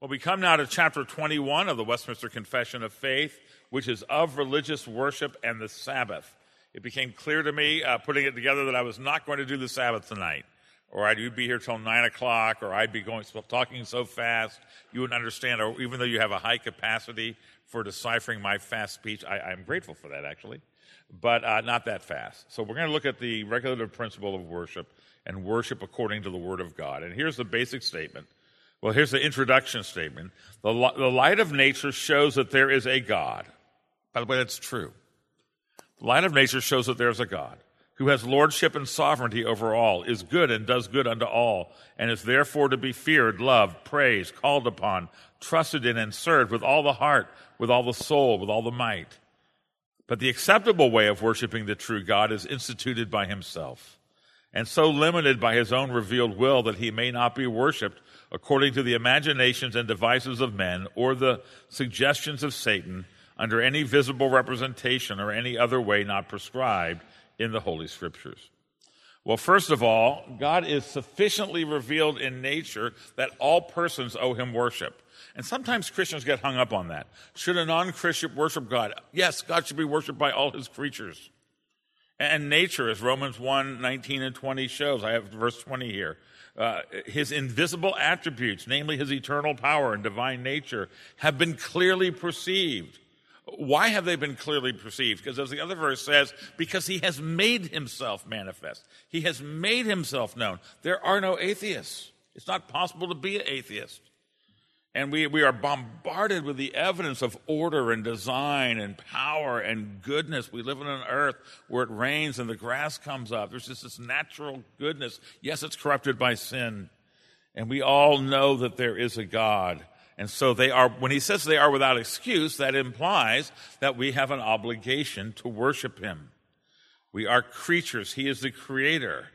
Well, we come now to chapter 21 of the Westminster Confession of Faith, which is of religious worship and the Sabbath. It became clear to me, uh, putting it together, that I was not going to do the Sabbath tonight, or I'd be here till 9 o'clock, or I'd be going talking so fast you wouldn't understand, or even though you have a high capacity for deciphering my fast speech, I, am grateful for that, actually, but uh, not that fast. So we're going to look at the regulative principle of worship and worship according to the Word of God. And here's the basic statement well, here's the introduction statement. The, the light of nature shows that there is a God. By the way, that's true. The light of nature shows that there is a God who has lordship and sovereignty over all, is good and does good unto all, and is therefore to be feared, loved, praised, called upon, trusted in, and served with all the heart, with all the soul, with all the might. But the acceptable way of worshiping the true God is instituted by himself, and so limited by his own revealed will that he may not be worshiped according to the imaginations and devices of men or the suggestions of Satan under any visible representation or any other way not prescribed in the Holy Scriptures. Well, first of all, God is sufficiently revealed in nature that all persons owe him worship. And sometimes Christians get hung up on that. Should a non Christian worship God? Yes, God should be worshiped by all his creatures. And nature, as Romans 1 19 and 20 shows, I have verse 20 here. Uh, his invisible attributes, namely his eternal power and divine nature, have been clearly perceived. Why have they been clearly perceived? Because as the other verse says, because he has made himself manifest. He has made himself known. There are no atheists. It's not possible to be an atheist. And we, we are bombarded with the evidence of order and design and power and goodness. We live on an earth where it rains and the grass comes up. There's just this natural goodness. Yes, it's corrupted by sin. And we all know that there is a God. And so they are, when he says they are without excuse, that implies that we have an obligation to worship him. We are creatures. He is the creator.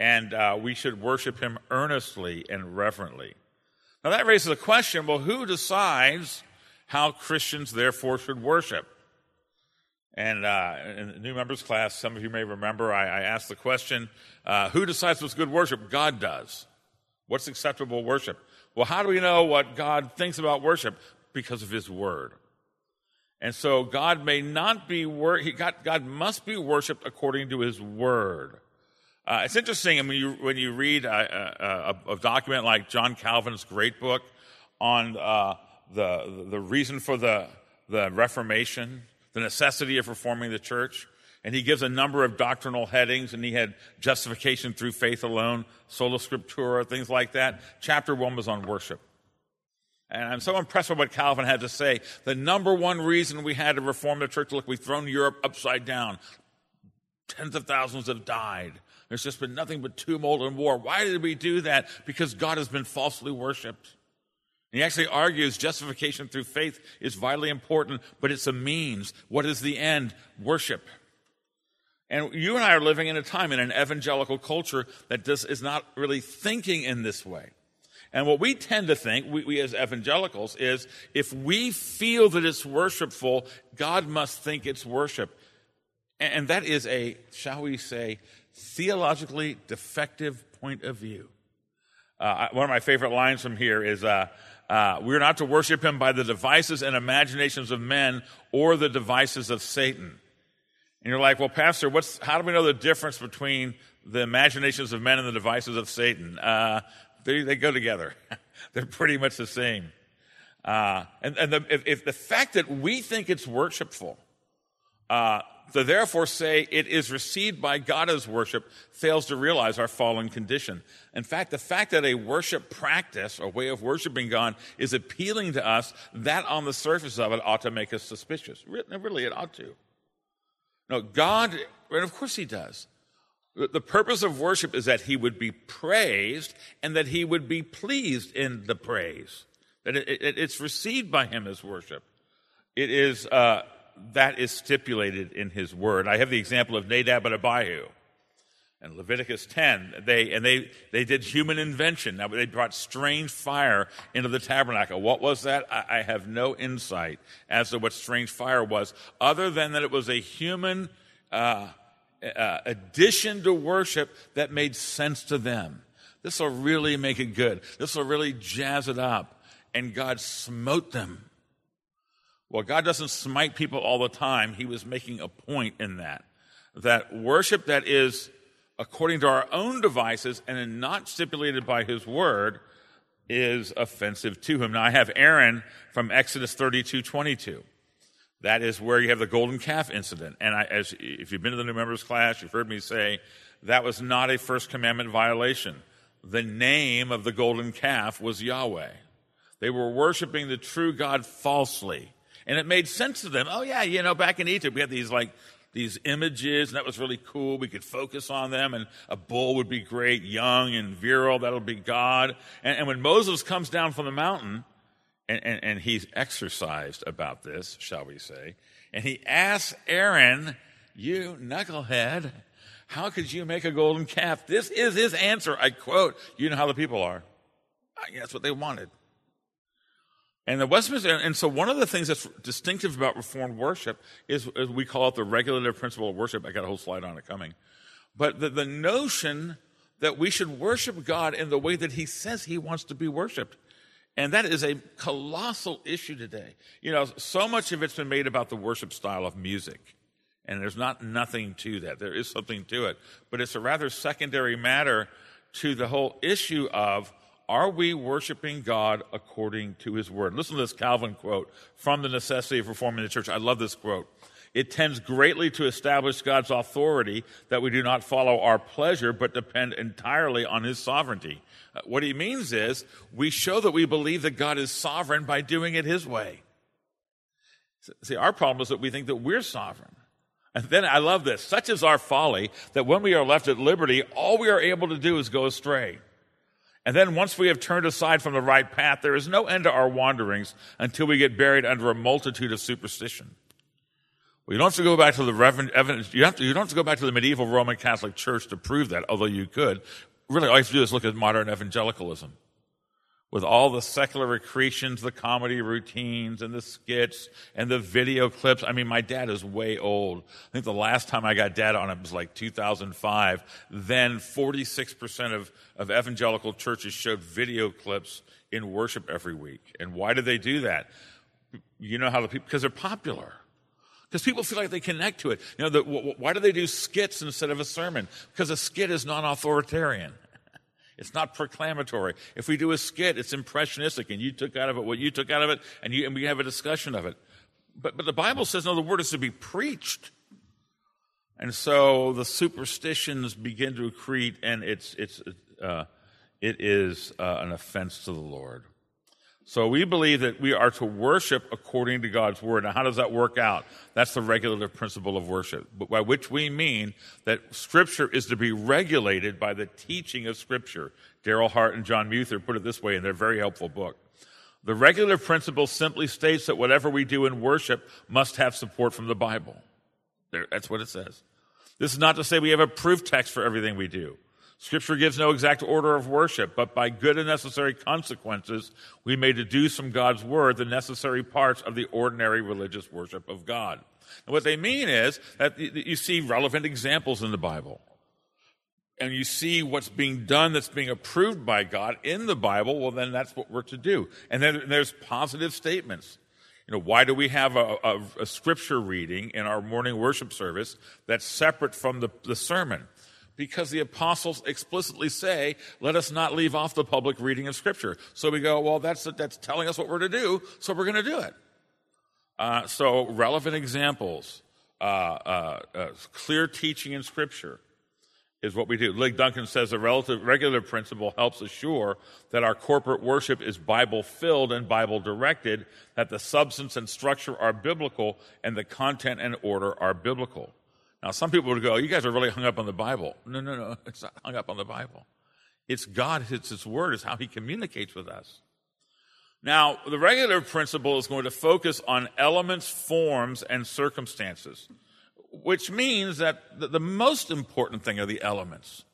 And uh, we should worship him earnestly and reverently. Now that raises a question well, who decides how Christians therefore should worship? And uh, in the new members class, some of you may remember I, I asked the question uh, who decides what's good worship? God does. What's acceptable worship? Well, how do we know what God thinks about worship? Because of His Word. And so God may not be, wor- God, God must be worshiped according to His Word. Uh, it's interesting when you, when you read a, a, a, document like John Calvin's great book on uh, the, the reason for the, the Reformation, the necessity of reforming the church. And he gives a number of doctrinal headings, and he had justification through faith alone, sola scriptura, things like that. Chapter one was on worship. And I'm so impressed with what Calvin had to say. The number one reason we had to reform the church, look, we've thrown Europe upside down. Tens of thousands have died. There's just been nothing but tumult and war. Why did we do that? Because God has been falsely worshiped. And he actually argues justification through faith is vitally important, but it's a means. What is the end? Worship. And you and I are living in a time in an evangelical culture that does, is not really thinking in this way. And what we tend to think, we, we, as evangelicals, is if we feel that it's worshipful, God must think it's worship. And, and that is a, shall we say, theologically defective point of view. Uh, one of my favorite lines from here is uh, uh, We're not to worship him by the devices and imaginations of men or the devices of Satan. And you're like, well, Pastor, what's, how do we know the difference between the imaginations of men and the devices of Satan? Uh, they, they, go together, they're pretty much the same. Uh, and, and the, if, if, the fact that we think it's worshipful, uh, to therefore say it is received by God as worship fails to realize our fallen condition. In fact, the fact that a worship practice or way of worshiping God is appealing to us, that on the surface of it ought to make us suspicious. Really, it ought to. No, God, and of course He does. The purpose of worship is that He would be praised and that He would be pleased in the praise. That it, it, it's received by Him as worship. It is. Uh, that is stipulated in his word. I have the example of Nadab and Abihu. And Leviticus 10, they, and they, they did human invention. Now, they brought strange fire into the tabernacle. What was that? I, I have no insight as to what strange fire was, other than that it was a human uh, uh, addition to worship that made sense to them. This will really make it good. This will really jazz it up. and God smote them. Well, God doesn't smite people all the time. He was making a point in that. That worship that is according to our own devices and not stipulated by his word is offensive to him. Now I have Aaron from Exodus 32 22. That is where you have the golden calf incident. And I, as, if you've been to the new members class, you've heard me say that was not a first commandment violation. The name of the golden calf was Yahweh. They were worshiping the true God falsely. And it made sense to them. Oh yeah, you know, back in Egypt, we had these like these images, and that was really cool. We could focus on them, and a bull would be great, young and virile. That'll be God. And, and when Moses comes down from the mountain, and, and, and he's exercised about this, shall we say, and he asks Aaron, You knucklehead, how could you make a golden calf? This is his answer. I quote, You know how the people are. That's what they wanted. And the Westminster, and so one of the things that's distinctive about Reformed worship is, is we call it the regulative principle of worship. I got a whole slide on it coming. But the, the notion that we should worship God in the way that He says He wants to be worshiped. And that is a colossal issue today. You know, so much of it's been made about the worship style of music. And there's not nothing to that. There is something to it. But it's a rather secondary matter to the whole issue of are we worshiping God according to his word? Listen to this Calvin quote from The Necessity of Reforming the Church. I love this quote. It tends greatly to establish God's authority that we do not follow our pleasure, but depend entirely on his sovereignty. Uh, what he means is we show that we believe that God is sovereign by doing it his way. See, our problem is that we think that we're sovereign. And then I love this. Such is our folly that when we are left at liberty, all we are able to do is go astray. And then once we have turned aside from the right path, there is no end to our wanderings until we get buried under a multitude of superstition. Well, you don't have to go back to the Reverend, you, have to, you don't have to go back to the medieval Roman Catholic Church to prove that, although you could. Really, all you have to do is look at modern evangelicalism with all the secular recreations, the comedy routines, and the skits, and the video clips. I mean, my dad is way old. I think the last time I got data on it was like 2005. Then 46% of, of evangelical churches showed video clips in worship every week. And why do they do that? You know how the people, because they're popular. Because people feel like they connect to it. You know, the, why do they do skits instead of a sermon? Because a skit is non authoritarian. It's not proclamatory. If we do a skit, it's impressionistic, and you took out of it what you took out of it, and, you, and we have a discussion of it. But, but the Bible says, no, the word is to be preached. And so the superstitions begin to accrete, and it's, it's, uh, it is uh, an offense to the Lord. So we believe that we are to worship according to God's word. Now, how does that work out? That's the regulative principle of worship, by which we mean that Scripture is to be regulated by the teaching of Scripture. Darryl Hart and John Muether put it this way in their very helpful book. The regulative principle simply states that whatever we do in worship must have support from the Bible. That's what it says. This is not to say we have a proof text for everything we do. Scripture gives no exact order of worship, but by good and necessary consequences, we may deduce from God's word the necessary parts of the ordinary religious worship of God. And what they mean is that you see relevant examples in the Bible. And you see what's being done that's being approved by God in the Bible, well, then that's what we're to do. And then there's positive statements. You know, why do we have a, a, a scripture reading in our morning worship service that's separate from the, the sermon? Because the apostles explicitly say, let us not leave off the public reading of Scripture. So we go, well, that's, that's telling us what we're to do, so we're going to do it. Uh, so, relevant examples, uh, uh, uh, clear teaching in Scripture is what we do. Lig Duncan says the relative regular principle helps assure that our corporate worship is Bible filled and Bible directed, that the substance and structure are biblical, and the content and order are biblical. Now, some people would go, oh, You guys are really hung up on the Bible. No, no, no. It's not hung up on the Bible. It's God, it's His Word, it's how He communicates with us. Now, the regular principle is going to focus on elements, forms, and circumstances, which means that the most important thing are the elements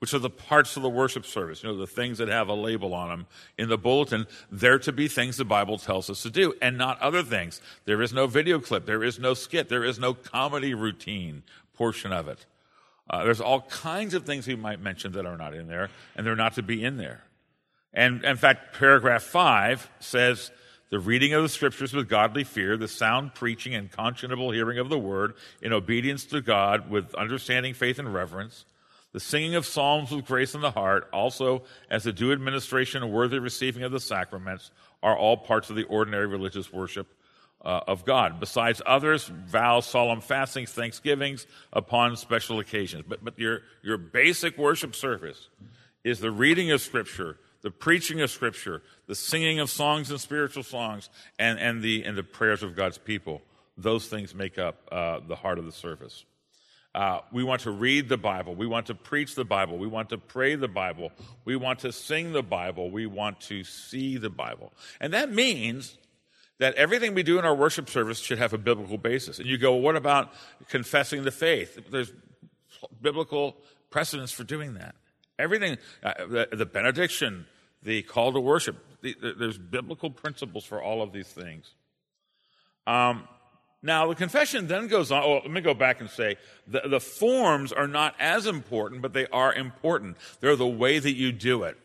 which are the parts of the worship service, you know, the things that have a label on them in the bulletin. They're to be things the Bible tells us to do and not other things. There is no video clip. There is no skit. There is no comedy routine portion of it. Uh, there's all kinds of things we might mention that are not in there, and they're not to be in there. And in fact, paragraph five says the reading of the scriptures with godly fear, the sound preaching and conscionable hearing of the word in obedience to God with understanding, faith, and reverence, the singing of psalms with grace in the heart, also as a due administration and worthy receiving of the sacraments, are all parts of the ordinary religious worship uh, of God. Besides others, vows, solemn fastings, thanksgivings upon special occasions. But, but your, your basic worship service is the reading of Scripture, the preaching of Scripture, the singing of songs and spiritual songs, and, and, the, and the prayers of God's people. Those things make up uh, the heart of the service. Uh, we want to read the Bible. We want to preach the Bible. We want to pray the Bible. We want to sing the Bible. We want to see the Bible. And that means that everything we do in our worship service should have a biblical basis. And you go, well, what about confessing the faith? There's biblical precedents for doing that. Everything, uh, the, the, benediction, the call to worship, the, the, there's biblical principles for all of these things. Um, now, the confession then goes on. Oh, let me go back and say the, the forms are not as important, but they are important. They're the way that you do it.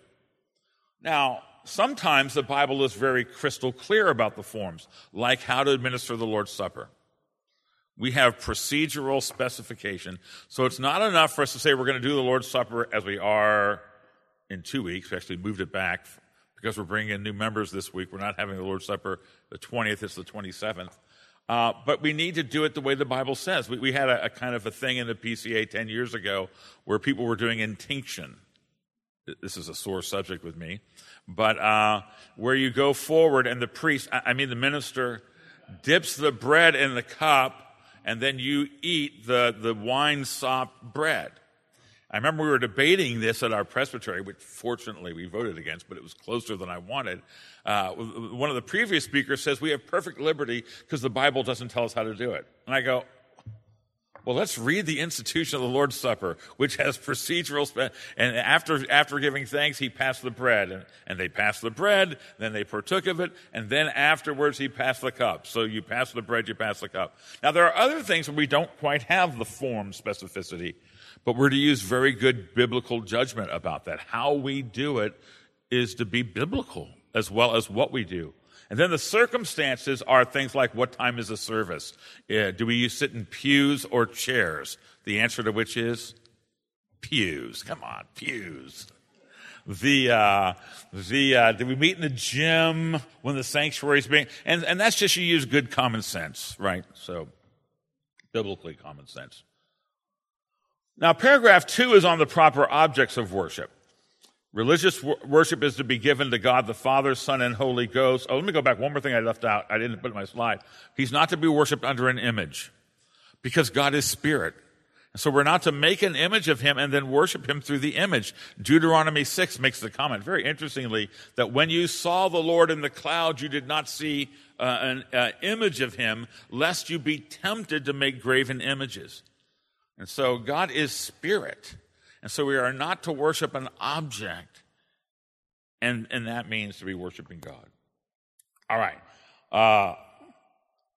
Now, sometimes the Bible is very crystal clear about the forms, like how to administer the Lord's Supper. We have procedural specification. So it's not enough for us to say we're going to do the Lord's Supper as we are in two weeks. We actually moved it back because we're bringing in new members this week. We're not having the Lord's Supper the 20th, it's the 27th. Uh, but we need to do it the way the Bible says. We, we had a, a, kind of a thing in the PCA 10 years ago where people were doing intinction. This is a sore subject with me. But uh, where you go forward and the priest, I, I mean the minister, dips the bread in the cup and then you eat the, the wine sopped bread. I remember we were debating this at our presbytery, which fortunately we voted against, but it was closer than I wanted. Uh, one of the previous speakers says we have perfect liberty because the Bible doesn't tell us how to do it. And I go, well, let's read the institution of the Lord's Supper, which has procedural. Spe- and after after giving thanks, he passed the bread, and, and they passed the bread. Then they partook of it, and then afterwards he passed the cup. So you pass the bread, you pass the cup. Now there are other things where we don't quite have the form specificity, but we're to use very good biblical judgment about that. How we do it is to be biblical as well as what we do. And then the circumstances are things like what time is the service? Uh, do we sit in pews or chairs? The answer to which is pews. Come on, pews. The uh, the uh, do we meet in the gym when the sanctuary is being and and that's just you use good common sense, right? So biblically common sense. Now, paragraph two is on the proper objects of worship. Religious worship is to be given to God the Father, Son, and Holy Ghost. Oh, let me go back. One more thing I left out. I didn't put in my slide. He's not to be worshiped under an image because God is spirit. And so we're not to make an image of him and then worship him through the image. Deuteronomy 6 makes the comment, very interestingly, that when you saw the Lord in the cloud, you did not see uh, an uh, image of him, lest you be tempted to make graven images. And so God is spirit. And so we are not to worship an object, and, and that means to be worshiping God. All right. Uh,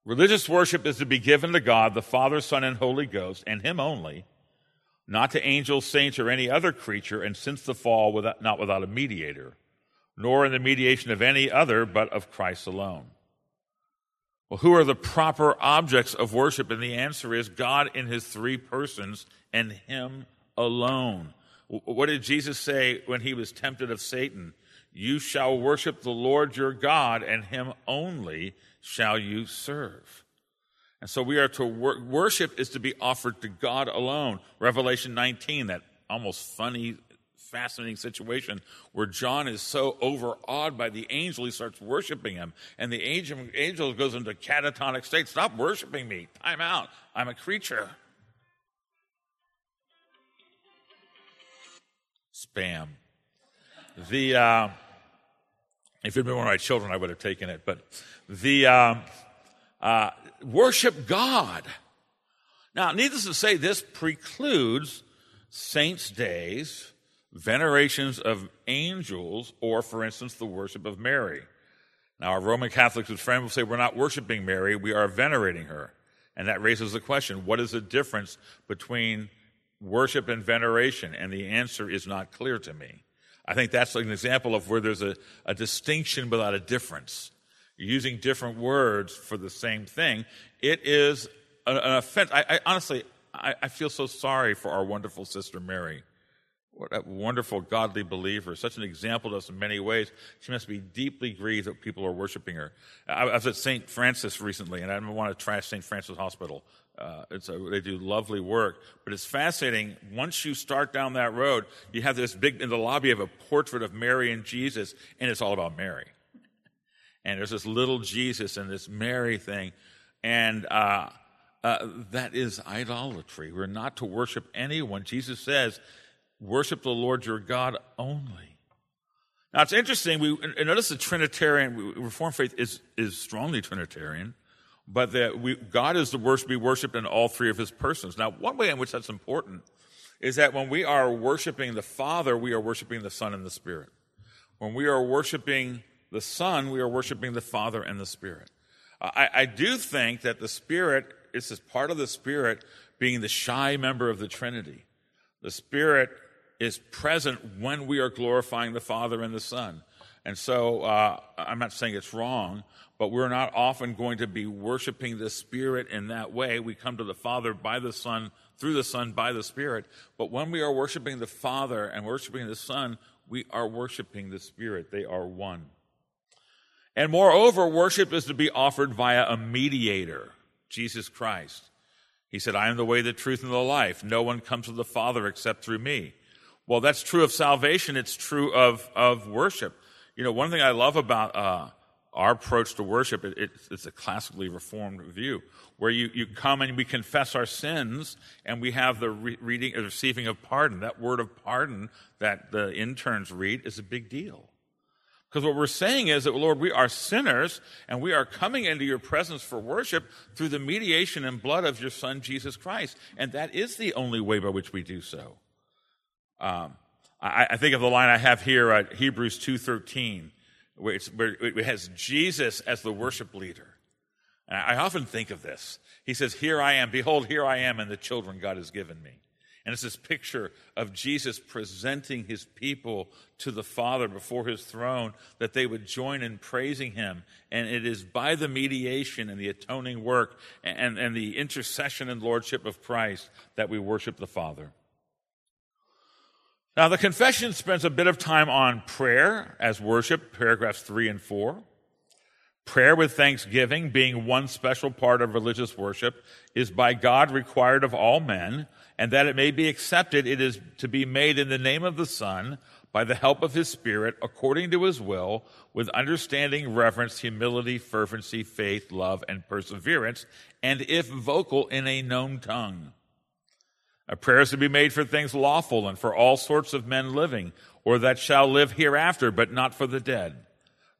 religious worship is to be given to God, the Father, Son, and Holy Ghost, and Him only, not to angels, saints, or any other creature, and since the fall, without, not without a mediator, nor in the mediation of any other, but of Christ alone. Well, who are the proper objects of worship? And the answer is God in His three persons and Him alone. What did Jesus say when he was tempted of Satan? You shall worship the Lord your God, and him only shall you serve. And so we are to wor- worship is to be offered to God alone. Revelation 19, that almost funny, fascinating situation where John is so overawed by the angel, he starts worshiping him. And the angel, angel goes into catatonic state. Stop worshiping me. Time out. I'm a creature. spam. The uh, if it had been one of my children, I would have taken it. But the uh, uh, worship God. Now, needless to say, this precludes saints' days, venerations of angels, or, for instance, the worship of Mary. Now, our Roman Catholics friends will say we're not worshiping Mary, we are venerating her. And that raises the question what is the difference between worship and veneration? And the answer is not clear to me. I think that's an example of where there's a, a distinction without a difference. You're using different words for the same thing. It is an, an offense. I, I honestly, I, I feel so sorry for our wonderful sister Mary. What a wonderful, godly believer. Such an example to us in many ways. She must be deeply grieved that people are worshiping her. I was at St. Francis recently, and I don't want to trash St. Francis Hospital. Uh, a, they do lovely work. But it's fascinating. Once you start down that road, you have this big, in the lobby, of a portrait of Mary and Jesus, and it's all about Mary. And there's this little Jesus and this Mary thing. And uh, uh, that is idolatry. We're not to worship anyone. Jesus says, worship the Lord your God only. Now it's interesting. We notice the Trinitarian Reformed faith is is strongly Trinitarian, but that we, God is the worship be worshipped in all three of His persons. Now, one way in which that's important is that when we are worshiping the Father, we are worshiping the Son and the Spirit. When we are worshiping the Son, we are worshiping the Father and the Spirit. I, I do think that the Spirit is part of the Spirit being the shy member of the Trinity. The Spirit is present when we are glorifying the Father and the Son. And so uh, I'm not saying it's wrong, but we're not often going to be worshiping the Spirit in that way. We come to the Father by the Son, through the Son by the Spirit. But when we are worshiping the Father and worshiping the Son, we are worshiping the Spirit. They are one. And moreover, worship is to be offered via a mediator, Jesus Christ. He said, I am the way, the truth, and the life. No one comes to the Father except through me. Well, that's true of salvation. It's true of, of worship. You know, one thing I love about uh, our approach to worship, it, it, it's a classically reformed view, where you, you come and we confess our sins and we have the re- reading receiving of pardon. That word of pardon that the interns read is a big deal. Because what we're saying is that, Lord, we are sinners and we are coming into your presence for worship through the mediation and blood of your Son, Jesus Christ. And that is the only way by which we do so. Um, I, I, think of the line I have here at Hebrews 2.13, where, where it has Jesus as the worship leader. And I often think of this. He says, Here I am, behold, here I am, and the children God has given me. And it's this picture of Jesus presenting his people to the Father before his throne that they would join in praising him. And it is by the mediation and the atoning work and, and the intercession and lordship of Christ that we worship the Father. Now, the confession spends a bit of time on prayer as worship, paragraphs 3 and 4. Prayer with thanksgiving, being one special part of religious worship, is by God required of all men, and that it may be accepted, it is to be made in the name of the Son, by the help of his Spirit, according to his will, with understanding, reverence, humility, fervency, faith, love, and perseverance, and if vocal, in a known tongue a prayer is to be made for things lawful and for all sorts of men living, or that shall live hereafter, but not for the dead,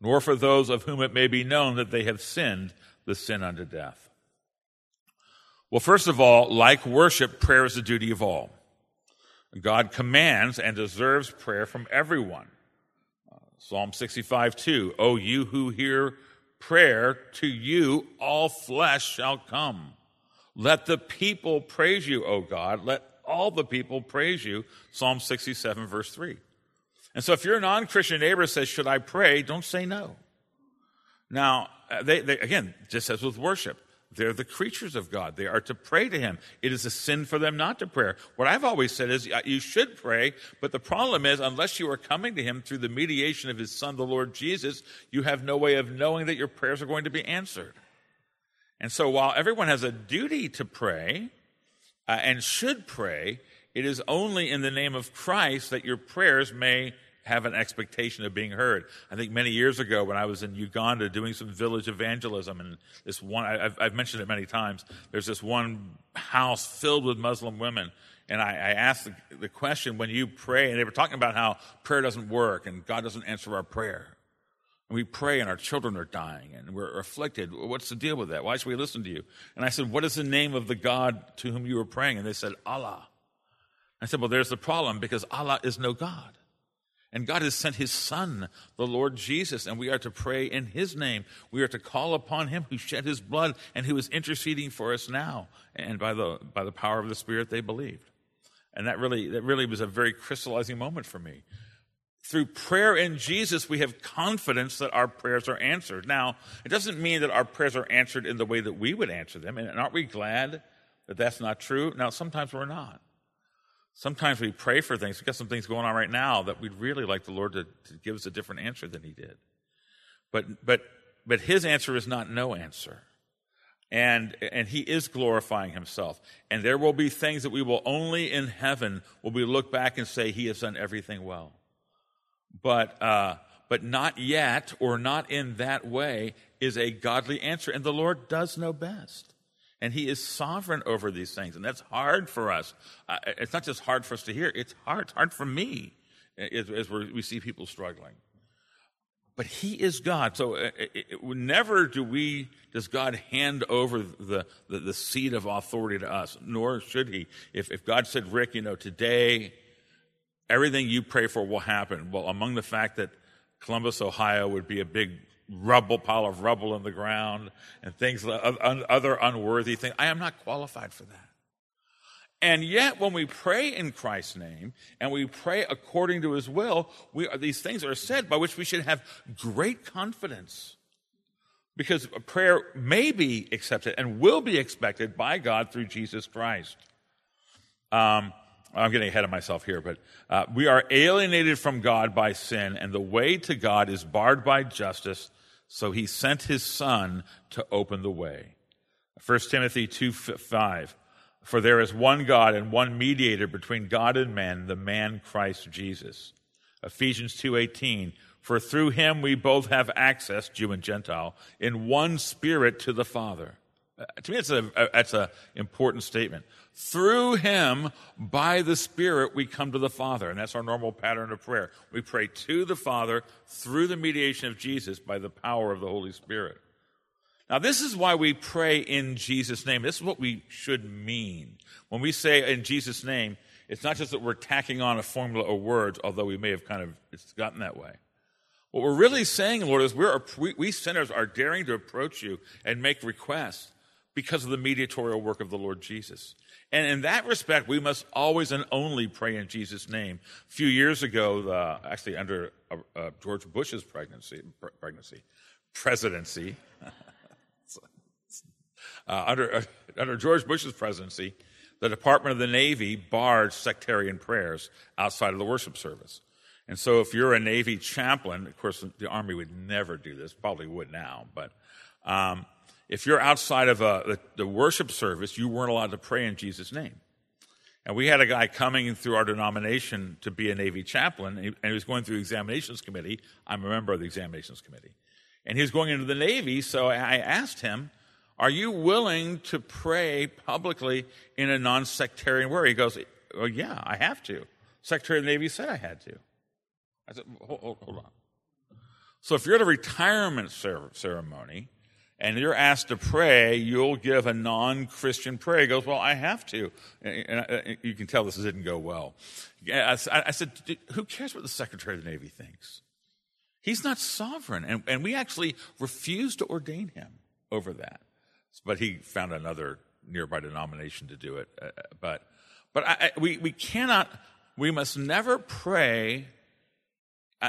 nor for those of whom it may be known that they have sinned the sin unto death. Well, first of all, like worship, prayer is the duty of all. God commands and deserves prayer from everyone. Psalm 65, 2. O you who hear prayer, to you all flesh shall come. Let the people praise you, O God. Let all the people praise you. Psalm 67, verse 3. And so if your non Christian neighbor says, Should I pray? Don't say no. Now, uh, they, they, again, just as with worship, they're the creatures of God. They are to pray to Him. It is a sin for them not to pray. What I've always said is you should pray, but the problem is, unless you are coming to Him through the mediation of His Son, the Lord Jesus, you have no way of knowing that your prayers are going to be answered. And so while everyone has a duty to pray uh, and should pray, it is only in the name of Christ that your prayers may have an expectation of being heard. I think many years ago when I was in Uganda doing some village evangelism, and this one, I've, I've mentioned it many times, there's this one house filled with Muslim women. And I, I asked the, the question when you pray, and they were talking about how prayer doesn't work and God doesn't answer our prayer. And we pray and our children are dying and we're afflicted. What's the deal with that? Why should we listen to you? And I said, What is the name of the God to whom you were praying? And they said, Allah. I said, Well, there's the problem because Allah is no God. And God has sent his Son, the Lord Jesus, and we are to pray in his name. We are to call upon him who shed his blood and who is interceding for us now. And by the, by the power of the Spirit, they believed. And that really, that really was a very crystallizing moment for me through prayer in Jesus, we have confidence that our prayers are answered. Now, it doesn't mean that our prayers are answered in the way that we would answer them. And aren't we glad that that's not true? Now, sometimes we're not. Sometimes we pray for things. We've got some things going on right now that we'd really like the Lord to, to give us a different answer than He did. But, but, but His answer is not no answer. And, and He is glorifying Himself. And there will be things that we will only in heaven will we look back and say, He has done everything well. But, uh, but not yet or not in that way is a godly answer. And the Lord does know best. And he is sovereign over these things. And that's hard for us. Uh, it's not just hard for us to hear. It's hard it's hard for me as, as we see people struggling. But he is god. So uh, it, it, never do we does god hand over the, the, the, seat of authority to us nor should he. If, if god said rick you know today everything you pray for will happen well among the fact that columbus ohio would be a big rubble, pile of rubble in the ground, and things, other unworthy things. I am not qualified for that. And yet, when we pray in Christ's name and we pray according to his will, we are, these things are said by which we should have great confidence. Because prayer may be accepted and will be expected by God through Jesus Christ. Um, I'm getting ahead of myself here, but uh, we are alienated from God by sin, and the way to God is barred by justice so he sent his son to open the way. 1 Timothy 2 5. For there is one God and one mediator between God and men, the man Christ Jesus. Ephesians 2:18 For through him we both have access, Jew and Gentile, in one spirit to the Father. Uh, to me, it's a, that's an important statement. Through him, by the Spirit, we come to the Father. And that's our normal pattern of prayer. We pray to the Father through the mediation of Jesus by the power of the Holy Spirit. Now, this is why we pray in Jesus' name. This is what we should mean. When we say in Jesus' name, it's not just that we're tacking on a formula of words, although we may have kind of it's gotten that way. What we're really saying, Lord, is we're, we, we sinners are daring to approach you and make requests because of the mediatorial work of the Lord Jesus. And in that respect, we must always and only pray in Jesus' name. A few years ago, uh, actually under uh, uh, George Bush's pregnancy, pregnancy, presidency, uh, under uh, under George Bush's presidency, the Department of the Navy barred sectarian prayers outside of the worship service. And so, if you're a Navy chaplain, of course, the Army would never do this, probably would now, but um, if you're outside of a, uh, the, the worship service, you weren't allowed to pray in Jesus' name. And we had a guy coming through our denomination to be a Navy chaplain, and he was going through the examinations committee. I'm a member of the examinations committee. And he was going into the Navy, so I asked him, Are you willing to pray publicly in a non sectarian way? He goes, Well, yeah, I have to. Secretary of the Navy said I had to. I said, Hold, hold, hold on. So if you're at a retirement ceremony, and you're asked to pray, you'll give a non Christian prayer. He goes, Well, I have to. And you can tell this didn't go well. I said, Who cares what the Secretary of the Navy thinks? He's not sovereign. And, we actually refused to ordain him over that. But he found another nearby denomination to do it. Uh, uh, but but I, we, we cannot, we must never pray uh,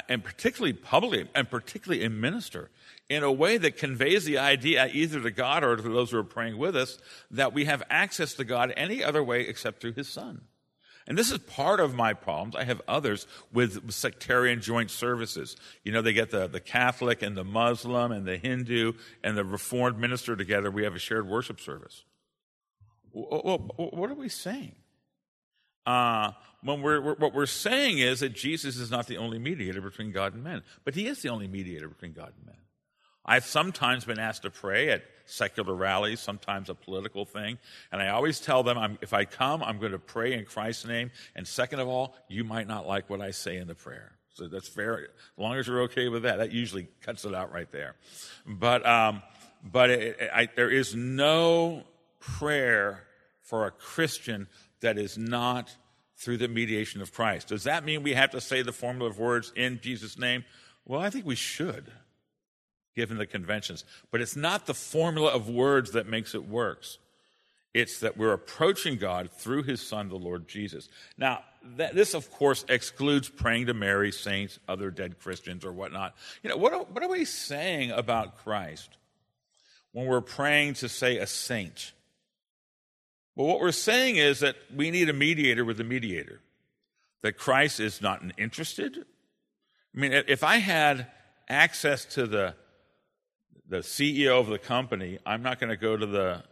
and particularly publicly, and particularly in minister, in a way that conveys the idea either to God or to those who are praying with us that we have access to God any other way except through His Son. And this is part of my problems. I have others with sectarian joint services. You know, they get the, the Catholic and the Muslim and the Hindu and the Reformed minister together. We have a shared worship service. Well, what are we saying? Uh, when we're, we're, what we're saying is that Jesus is not the only mediator between God and men, but he is the only mediator between God and men. I've sometimes been asked to pray at secular rallies, sometimes a political thing, and I always tell them I'm, if I come, I'm going to pray in Christ's name, and second of all, you might not like what I say in the prayer. So that's fair. As long as you're okay with that, that usually cuts it out right there. But, um, but it, it, I, there is no prayer for a Christian that is not through the mediation of Christ. Does that mean we have to say the formula of words in Jesus' name? Well, I think we should, given the conventions. But it's not the formula of words that makes it works. It's that we're approaching God through his Son, the Lord Jesus. Now, that, this, of course, excludes praying to Mary, saints, other dead Christians, or whatnot. You know, what are, what are we saying about Christ when we're praying to say a saint? Well, what we're saying is that we need a mediator with a mediator, that Christ is not interested. I mean, if I had access to the, the CEO of the company, I'm not going to go to the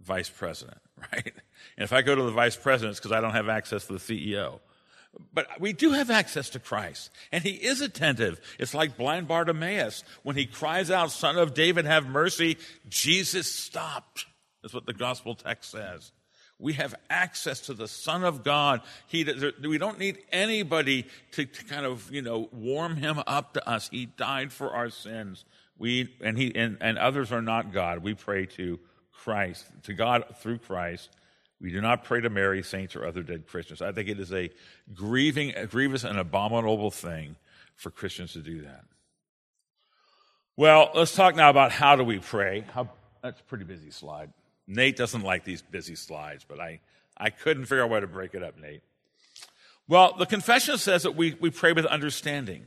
vice president, right? And if I go to the vice president, it's because I don't have access to the CEO. But we do have access to Christ, and he is attentive. It's like blind Bartimaeus. When he cries out, Son of David, have mercy, Jesus stopped. That's what the gospel text says. We have access to the Son of God. He, we don't need anybody to, to kind of, you know, warm him up to us. He died for our sins. We, and, he, and, and others are not God. We pray to Christ, to God through Christ. We do not pray to Mary, saints, or other dead Christians. I think it is a grieving, a grievous, and abominable thing for Christians to do that. Well, let's talk now about how do we pray. How, that's a pretty busy slide. Nate doesn't like these busy slides, but I, I couldn't figure out a way to break it up, Nate. Well, the confession says that we, we pray with understanding.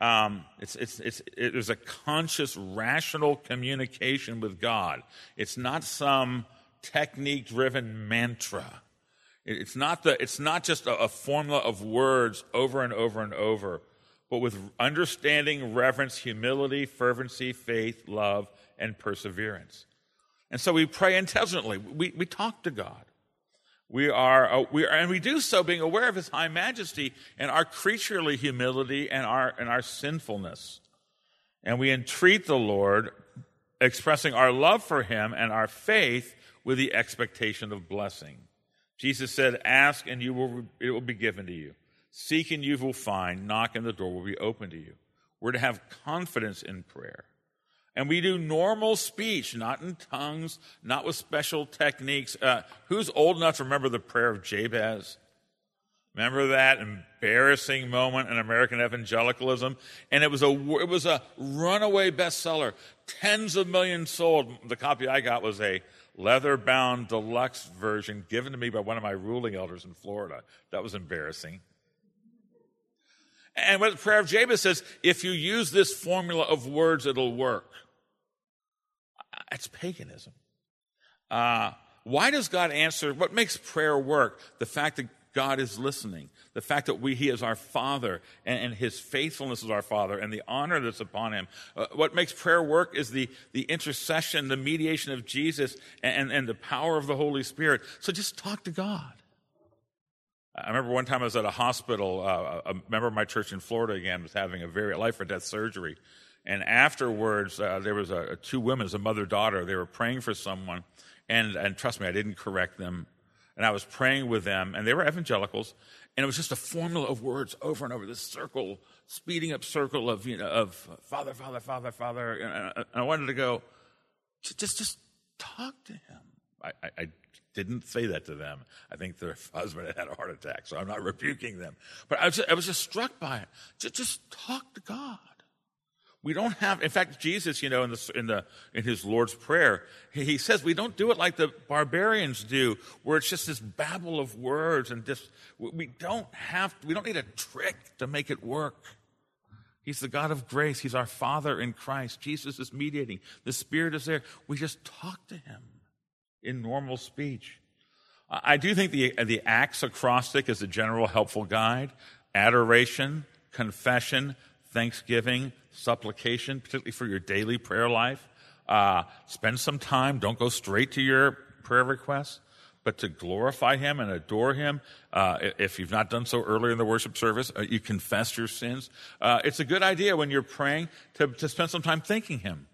Um, it's, it's, it's, it is a conscious, rational communication with God. It's not some technique driven mantra. It's not, the, it's not just a, a formula of words over and over and over, but with understanding, reverence, humility, fervency, faith, love, and perseverance. And so we pray intelligently. We, we talk to God. We are, uh, we are, and we do so being aware of His high majesty and our creaturely humility and our, and our sinfulness. And we entreat the Lord, expressing our love for Him and our faith with the expectation of blessing. Jesus said, Ask and you will, it will be given to you. Seek and you will find. Knock and the door will be open to you. We're to have confidence in prayer. And we do normal speech, not in tongues, not with special techniques. Uh, who's old enough to remember the prayer of Jabez? Remember that embarrassing moment in American evangelicalism? And it was a, it was a runaway bestseller. Tens of millions sold. The copy I got was a leather bound deluxe version given to me by one of my ruling elders in Florida. That was embarrassing. And what the prayer of Jabez says, if you use this formula of words, it'll work. It's paganism. Uh, why does God answer? What makes prayer work? The fact that God is listening, the fact that we, He is our Father, and, and His faithfulness is our Father, and the honor that's upon Him. Uh, what makes prayer work is the, the intercession, the mediation of Jesus, and, and the power of the Holy Spirit. So just talk to God. I remember one time I was at a hospital. Uh, a member of my church in Florida again was having a very life or death surgery, and afterwards, uh, there was a, two women, a mother daughter. They were praying for someone, and and trust me, I didn't correct them. And I was praying with them, and they were evangelicals, and it was just a formula of words over and over. This circle, speeding up circle of you know of Father, Father, Father, Father. And, and I wanted to go, just just talk to him. I, I, I didn't say that to them. I think their husband had a heart attack, so I'm not rebuking them. But I was, I was just struck by it. Just, just talk to God. We don't have, in fact, Jesus, you know, in, the, in, the, in his Lord's Prayer, he says we don't do it like the barbarians do, where it's just this babble of words and just, we don't have, we don't need a trick to make it work. He's the God of grace. He's our Father in Christ. Jesus is mediating. The Spirit is there. We just talk to him in normal speech. I do think the, the Acts acrostic is a general helpful guide. Adoration, confession, thanksgiving, supplication, particularly for your daily prayer life. Uh, spend some time. Don't go straight to your prayer requests, but to glorify Him and adore Him. Uh, if you've not done so earlier in the worship service, uh, you confess your sins. Uh, it's a good idea when you're praying to, to spend some time thanking Him.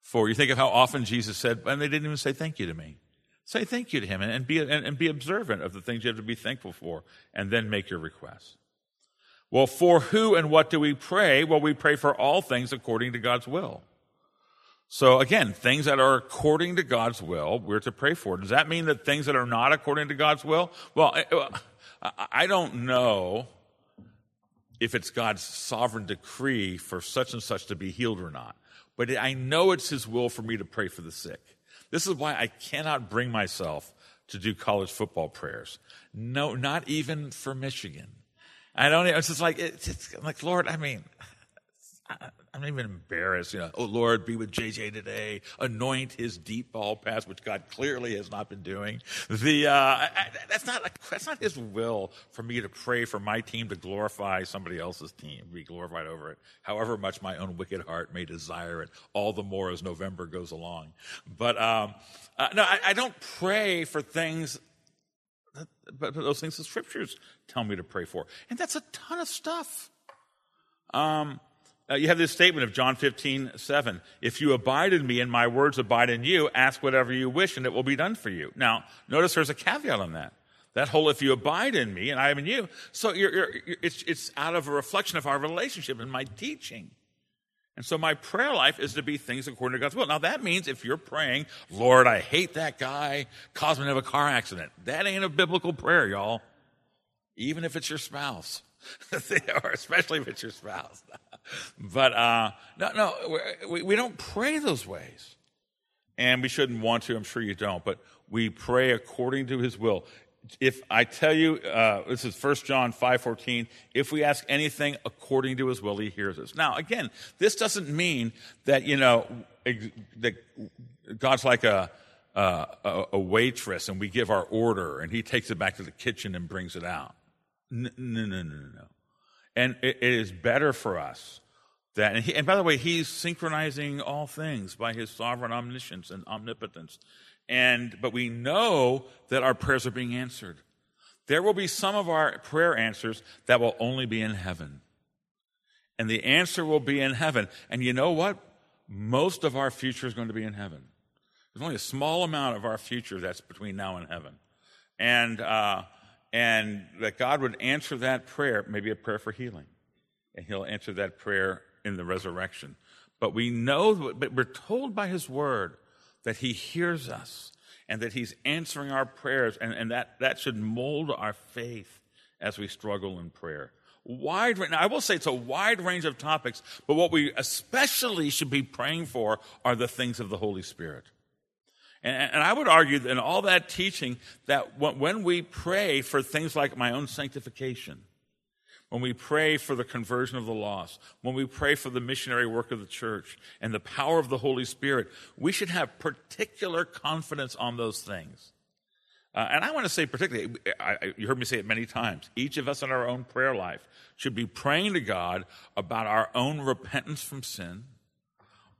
For you think of how often Jesus said, and they didn't even say thank you to me. Say thank you to Him and, and be, and, and be observant of the things you have to be thankful for, and then make your requests. Well, for who and what do we pray? Well, we pray for all things according to God's will. So again, things that are according to God's will, we're to pray for. Does that mean that things that are not according to God's will? Well, uh, I don't know if it's God's sovereign decree for such and such to be healed or not, but I know it's His will for me to pray for the sick. This is why I cannot bring myself to do college football prayers. No, not even for Michigan. I don't. It's just like it's, it's like Lord. I mean, I'm not even embarrassed. You know, oh Lord, be with JJ today. Anoint his deep ball pass, which God clearly has not been doing. The uh, I, that's not that's not His will for me to pray for my team to glorify somebody else's team, be glorified over it. However much my own wicked heart may desire it, all the more as November goes along. But um, uh, no, I, I don't pray for things but those things the scriptures tell me to pray for. And that's a ton of stuff. Um, uh, you have this statement of John 15, 7. If you abide in me and my words abide in you, ask whatever you wish and it will be done for you. Now, notice there's a caveat on that. That whole, if you abide in me and I am in you. So you're, you're, it's, it's out of a reflection of our relationship and my teaching. And so my prayer life is to be things according to God's will. Now that means if you're praying, Lord, I hate that guy, cause me to have a car accident. That ain't a biblical prayer, y'all. Even if it's your spouse. or especially if it's your spouse. but uh, no, no, we, we don't pray those ways. And we shouldn't want to, I'm sure you don't, but we pray according to his will if I tell you, uh, this is 1 John 5.14, if we ask anything according to his will, he hears us. Now, again, this doesn't mean that, you know, that God's like a, a, a waitress and we give our order and he takes it back to the kitchen and brings it out. No, no, no, no, no. And it, it is better for us that, and, he, and by the way, he's synchronizing all things by his sovereign omniscience and omnipotence. And, but we know that our prayers are being answered. There will be some of our prayer answers that will only be in heaven. And the answer will be in heaven. And you know what? Most of our future is going to be in heaven. There's only a small amount of our future that's between now and heaven. And, uh, and that God would answer that prayer, maybe a prayer for healing. And he'll answer that prayer in the resurrection. But we know, but we're told by his word that He hears us and that He's answering our prayers, and, and that, that should mold our faith as we struggle in prayer. Wide, I will say it's a wide range of topics, but what we especially should be praying for are the things of the Holy Spirit. And, and I would argue that in all that teaching that when we pray for things like my own sanctification, when we pray for the conversion of the lost, when we pray for the missionary work of the church and the power of the Holy Spirit, we should have particular confidence on those things. Uh, and I want to say, particularly, I, I, you heard me say it many times, each of us in our own prayer life should be praying to God about our own repentance from sin,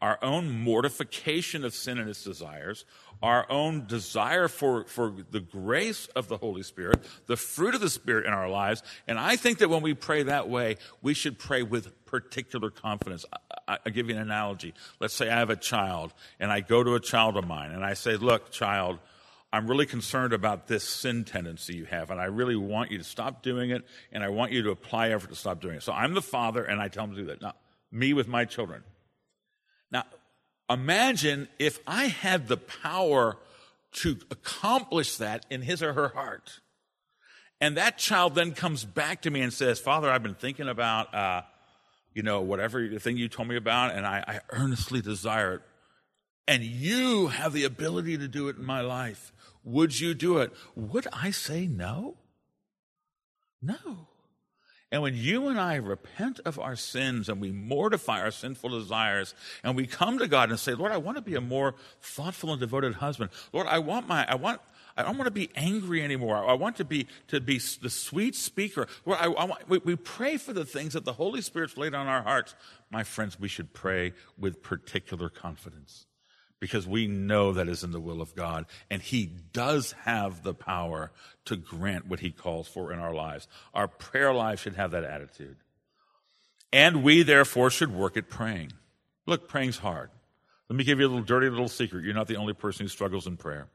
our own mortification of sin and its desires, our own desire for, for the grace of the Holy Spirit, the fruit of the Spirit in our lives. And I think that when we pray that way, we should pray with particular confidence. I, give you an analogy. Let's say I have a child, and I go to a child of mine, and I say, Look, child, I'm really concerned about this sin tendency you have, and I really want you to stop doing it, and I want you to apply effort to stop doing it. So I'm the father, and I tell him to do that. Now, me with my children. Now, imagine if I had the power to accomplish that in his or her heart. And that child then comes back to me and says, Father, I've been thinking about, uh, you know, whatever thing you told me about, and I, I earnestly desire it. And you have the ability to do it in my life. Would you do it? Would I say no? No. And when you and I repent of our sins and we mortify our sinful desires and we come to God and say, Lord, I want to be a more thoughtful and devoted husband. Lord, I want my, I want, I don't want to be angry anymore. I want to be, to be the sweet speaker. Lord, I, I want, we, we pray for the things that the Holy Spirit's laid on our hearts. My friends, we should pray with particular confidence because we know that is in the will of God. And He does have the power to grant what He calls for in our lives. Our prayer life should have that attitude. And we, therefore, should work at praying. Look, praying's hard. Let me give you a little dirty little secret. You're not the only person who struggles in prayer.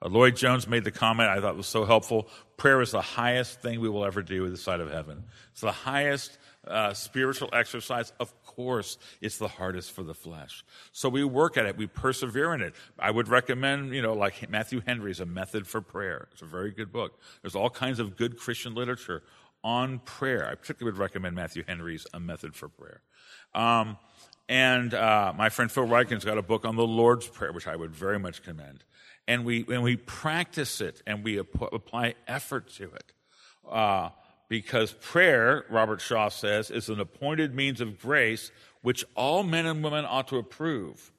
Uh, Lloyd Jones made the comment I thought was so helpful. Prayer is the highest thing we will ever do with the sight of heaven. It's the highest uh, spiritual exercise. Of course, it's the hardest for the flesh. So we work at it. We persevere in it. I would recommend, you know, like Matthew Henry's A Method for Prayer. It's a very good book. There's all kinds of good Christian literature on prayer. I particularly would recommend Matthew Henry's A Method for Prayer. Um, And uh, my friend Phil Ryken's got a book on the Lord's Prayer, which I would very much commend. And we, and we practice it and we ap- apply effort to it. Uh, because prayer, Robert Shaw says, is an appointed means of grace which all men and women ought to approve.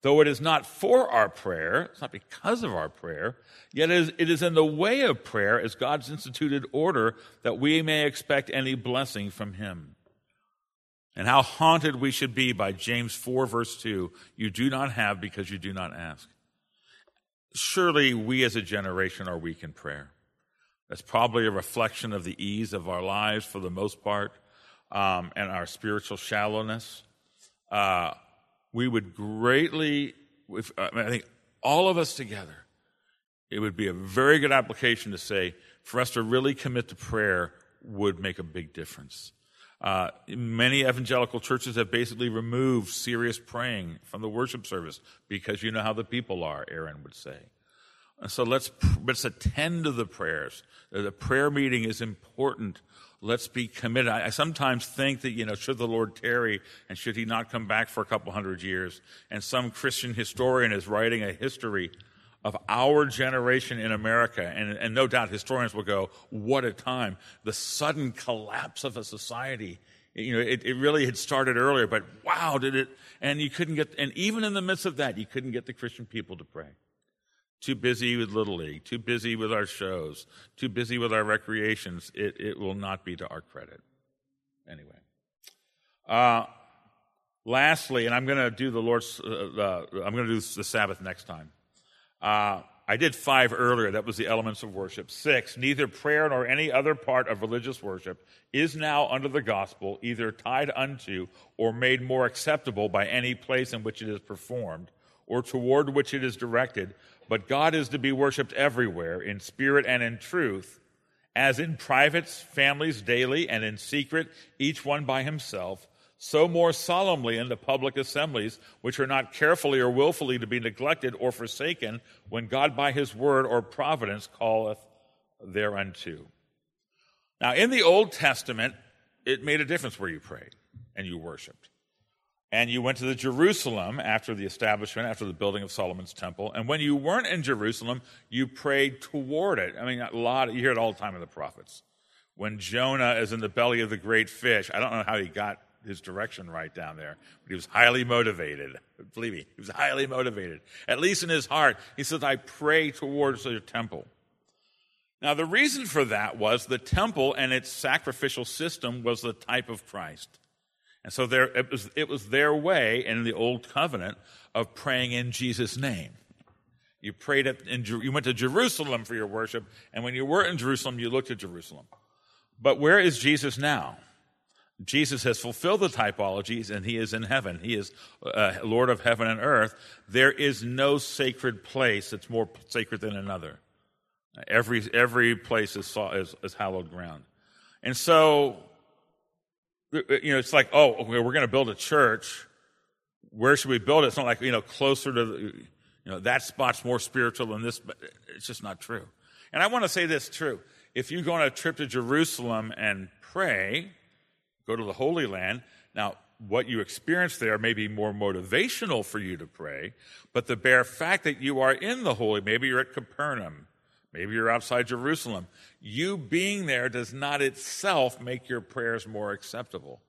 Though it is not for our prayer, it's not because of our prayer, yet it is, it is in the way of prayer as God's instituted order that we may expect any blessing from Him. And how haunted we should be by James 4, verse 2 you do not have because you do not ask. Surely we as a generation are weak in prayer. That's probably a reflection of the ease of our lives for the most part um, and our spiritual shallowness. Uh, we would greatly, if, I, mean, I think all of us together, it would be a very good application to say for us to really commit to prayer would make a big difference. Uh, many evangelical churches have basically removed serious praying from the worship service because you know how the people are, Aaron would say. And so let's, let's attend to the prayers. Uh, the prayer meeting is important. Let's be committed. I, I sometimes think that, you know, should the Lord tarry and should he not come back for a couple hundred years? And some Christian historian is writing a history of our generation in America, and, and no doubt historians will go, what a time. The sudden collapse of a society. You know, it, it really had started earlier, but wow, did it, and you couldn't get, and even in the midst of that, you couldn't get the Christian people to pray. Too busy with Little League, too busy with our shows, too busy with our recreations. It, it will not be to our credit. Anyway. Uh, lastly, and I'm going to do the Lord's, uh, uh, I'm going to do the Sabbath next time. Uh, I did five earlier. That was the elements of worship. Six, neither prayer nor any other part of religious worship is now under the gospel either tied unto or made more acceptable by any place in which it is performed or toward which it is directed. But God is to be worshiped everywhere in spirit and in truth, as in privates, families, daily, and in secret, each one by himself so more solemnly in the public assemblies, which are not carefully or wilfully to be neglected or forsaken, when God by his word or providence calleth thereunto. Now, in the Old Testament, it made a difference where you prayed and you worshiped. And you went to the Jerusalem after the establishment, after the building of Solomon's temple. And when you weren't in Jerusalem, you prayed toward it. I mean, a lot, you hear it all the time in the prophets. When Jonah is in the belly of the great fish, I don't know how he got his direction right down there. But he was highly motivated. Believe me, he was highly motivated. At least in his heart, he says, I pray towards the temple. Now, the reason for that was the temple and its sacrificial system was the type of Christ. And so there, it, was, it was their way in the Old Covenant of praying in Jesus' name. You prayed at, in, you went to Jerusalem for your worship, and when you were in Jerusalem, you looked at Jerusalem. But where is Jesus now? Jesus has fulfilled the typologies and he is in heaven. He is uh, Lord of heaven and earth. There is no sacred place that's more sacred than another. Every, every place is, is, is hallowed ground. And so, Uh, uh, you know, it's like, oh, okay, we're going to build a church. Where should we build it? It's not like, you know, closer to, you know, that spot's more spiritual than this, but it's just not true. And I want to say this true. If you go on a trip to Jerusalem and pray, go to the Holy Land. Now, what you experience there may be more motivational for you to pray, but the bare fact that you are in the Holy, maybe you're at Capernaum, maybe you're outside Jerusalem, you being there does not itself make your prayers more acceptable.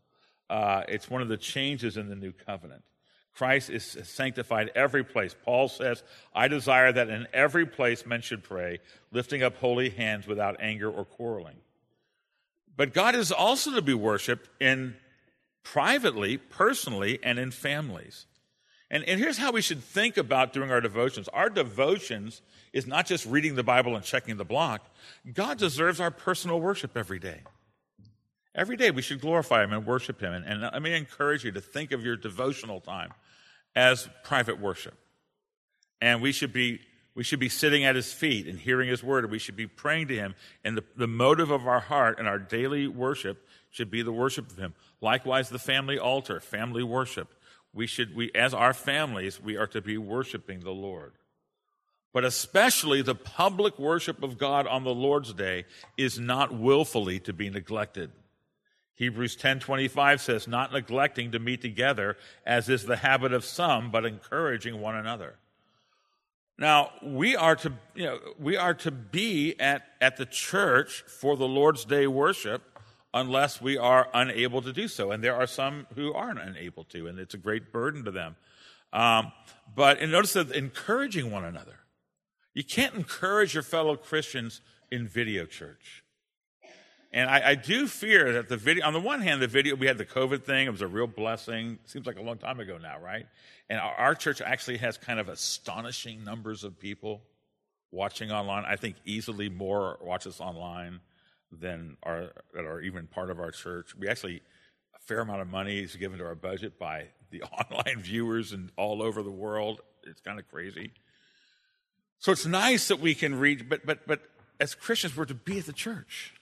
Uh, it's one of the changes in the new covenant. Christ is sanctified every place. Paul says, I desire that in every place men should pray, lifting up holy hands without anger or quarreling. But God is also to be worshiped in privately, personally, and in families. And, and here's how we should think about doing our devotions. Our devotions is not just reading the Bible and checking the block. God deserves our personal worship every day. Every day we should glorify Him and worship Him. And, and let me encourage you to think of your devotional time as private worship. And we should be we should be sitting at his feet and hearing his word, we should be praying to him. And the, the motive of our heart and our daily worship should be the worship of him. Likewise, the family altar, family worship. We should, we, as our families, we are to be worshiping the Lord. But especially the public worship of God on the Lord's day is not willfully to be neglected. Hebrews 10:25 says, "Not neglecting to meet together, as is the habit of some, but encouraging one another." Now, we are to, you know, we are to be at, at the church for the Lord's Day worship unless we are unable to do so. And there are some who aren't unable to, and it's a great burden to them. Um, but and notice that encouraging one another. You can't encourage your fellow Christians in video church. And I, I, do fear that the video, on the one hand, the video, we had the COVID thing, it was a real blessing. Seems like a long time ago now, right? And our, our church actually has kind of astonishing numbers of people watching online. I think easily more watch us online than are, that are even part of our church. We actually, a fair amount of money is given to our budget by the online viewers and all over the world. It's kind of crazy. So it's nice that we can read, but, but, but as Christians, we're to be at the church.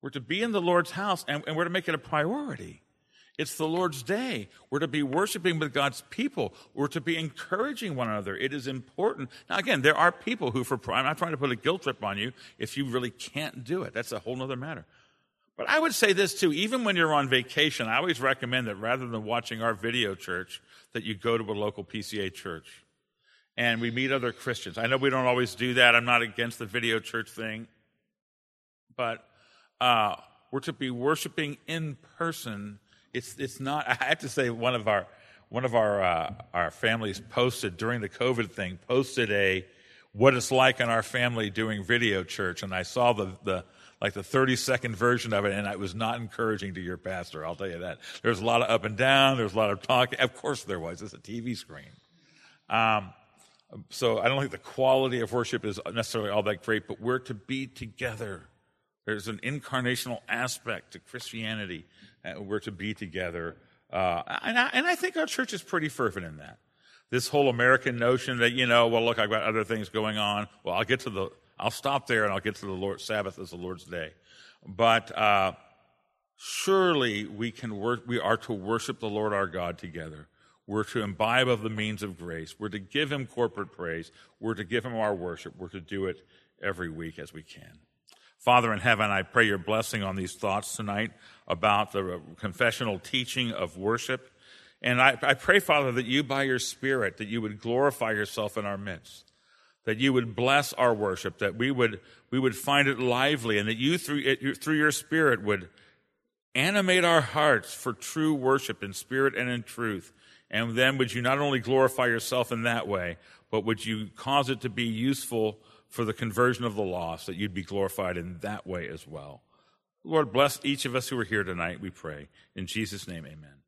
We're to be in the Lord's house and, and we're to make it a priority. It's the Lord's day. We're to be worshiping with God's people. We're to be encouraging one another. It is important. Now, again, there are people who, for I'm not trying to put a guilt trip on you if you really can't do it. That's a whole other matter. But I would say this too, even when you're on vacation, I always recommend that rather than watching our video church, that you go to a local PCA church and we meet other Christians. I know we don't always do that. I'm not against the video church thing. But uh, we're to be worshiping in person. It's it's not. I have to say, one of our one of our uh, our families posted during the COVID thing posted a what it's like in our family doing video church, and I saw the the like the 30 second version of it, and it was not encouraging to your pastor. I'll tell you that. There's a lot of up and down. There's a lot of talking. Of course, there was. It's a TV screen. Um, so I don't think the quality of worship is necessarily all that great, but we're to be together there's an incarnational aspect to Christianity. Uh, we're to be together. Uh, and, I, and I think our church is pretty fervent in that. This whole American notion that, you know, well, look, I've got other things going on. Well, I'll get to the, I'll stop there and I'll get to the Lord, Sabbath as the Lord's day. But, uh, surely we can work, we are to worship the Lord our God together. We're to imbibe of the means of grace. We're to give him corporate praise. We're to give him our worship. We're to do it every week as we can. Father in heaven, I pray your blessing on these thoughts tonight about the confessional teaching of worship. And I, I, pray, Father, that you, by your Spirit, that you would glorify yourself in our midst, that you would bless our worship, that we would, we would find it lively, and that you, through, it, through your Spirit, would animate our hearts for true worship in spirit and in truth. And then would you not only glorify yourself in that way, but would you cause it to be useful for the conversion of the lost, that you'd be glorified in that way as well. Lord, bless each of us who are here tonight, we pray. In Jesus' name, amen.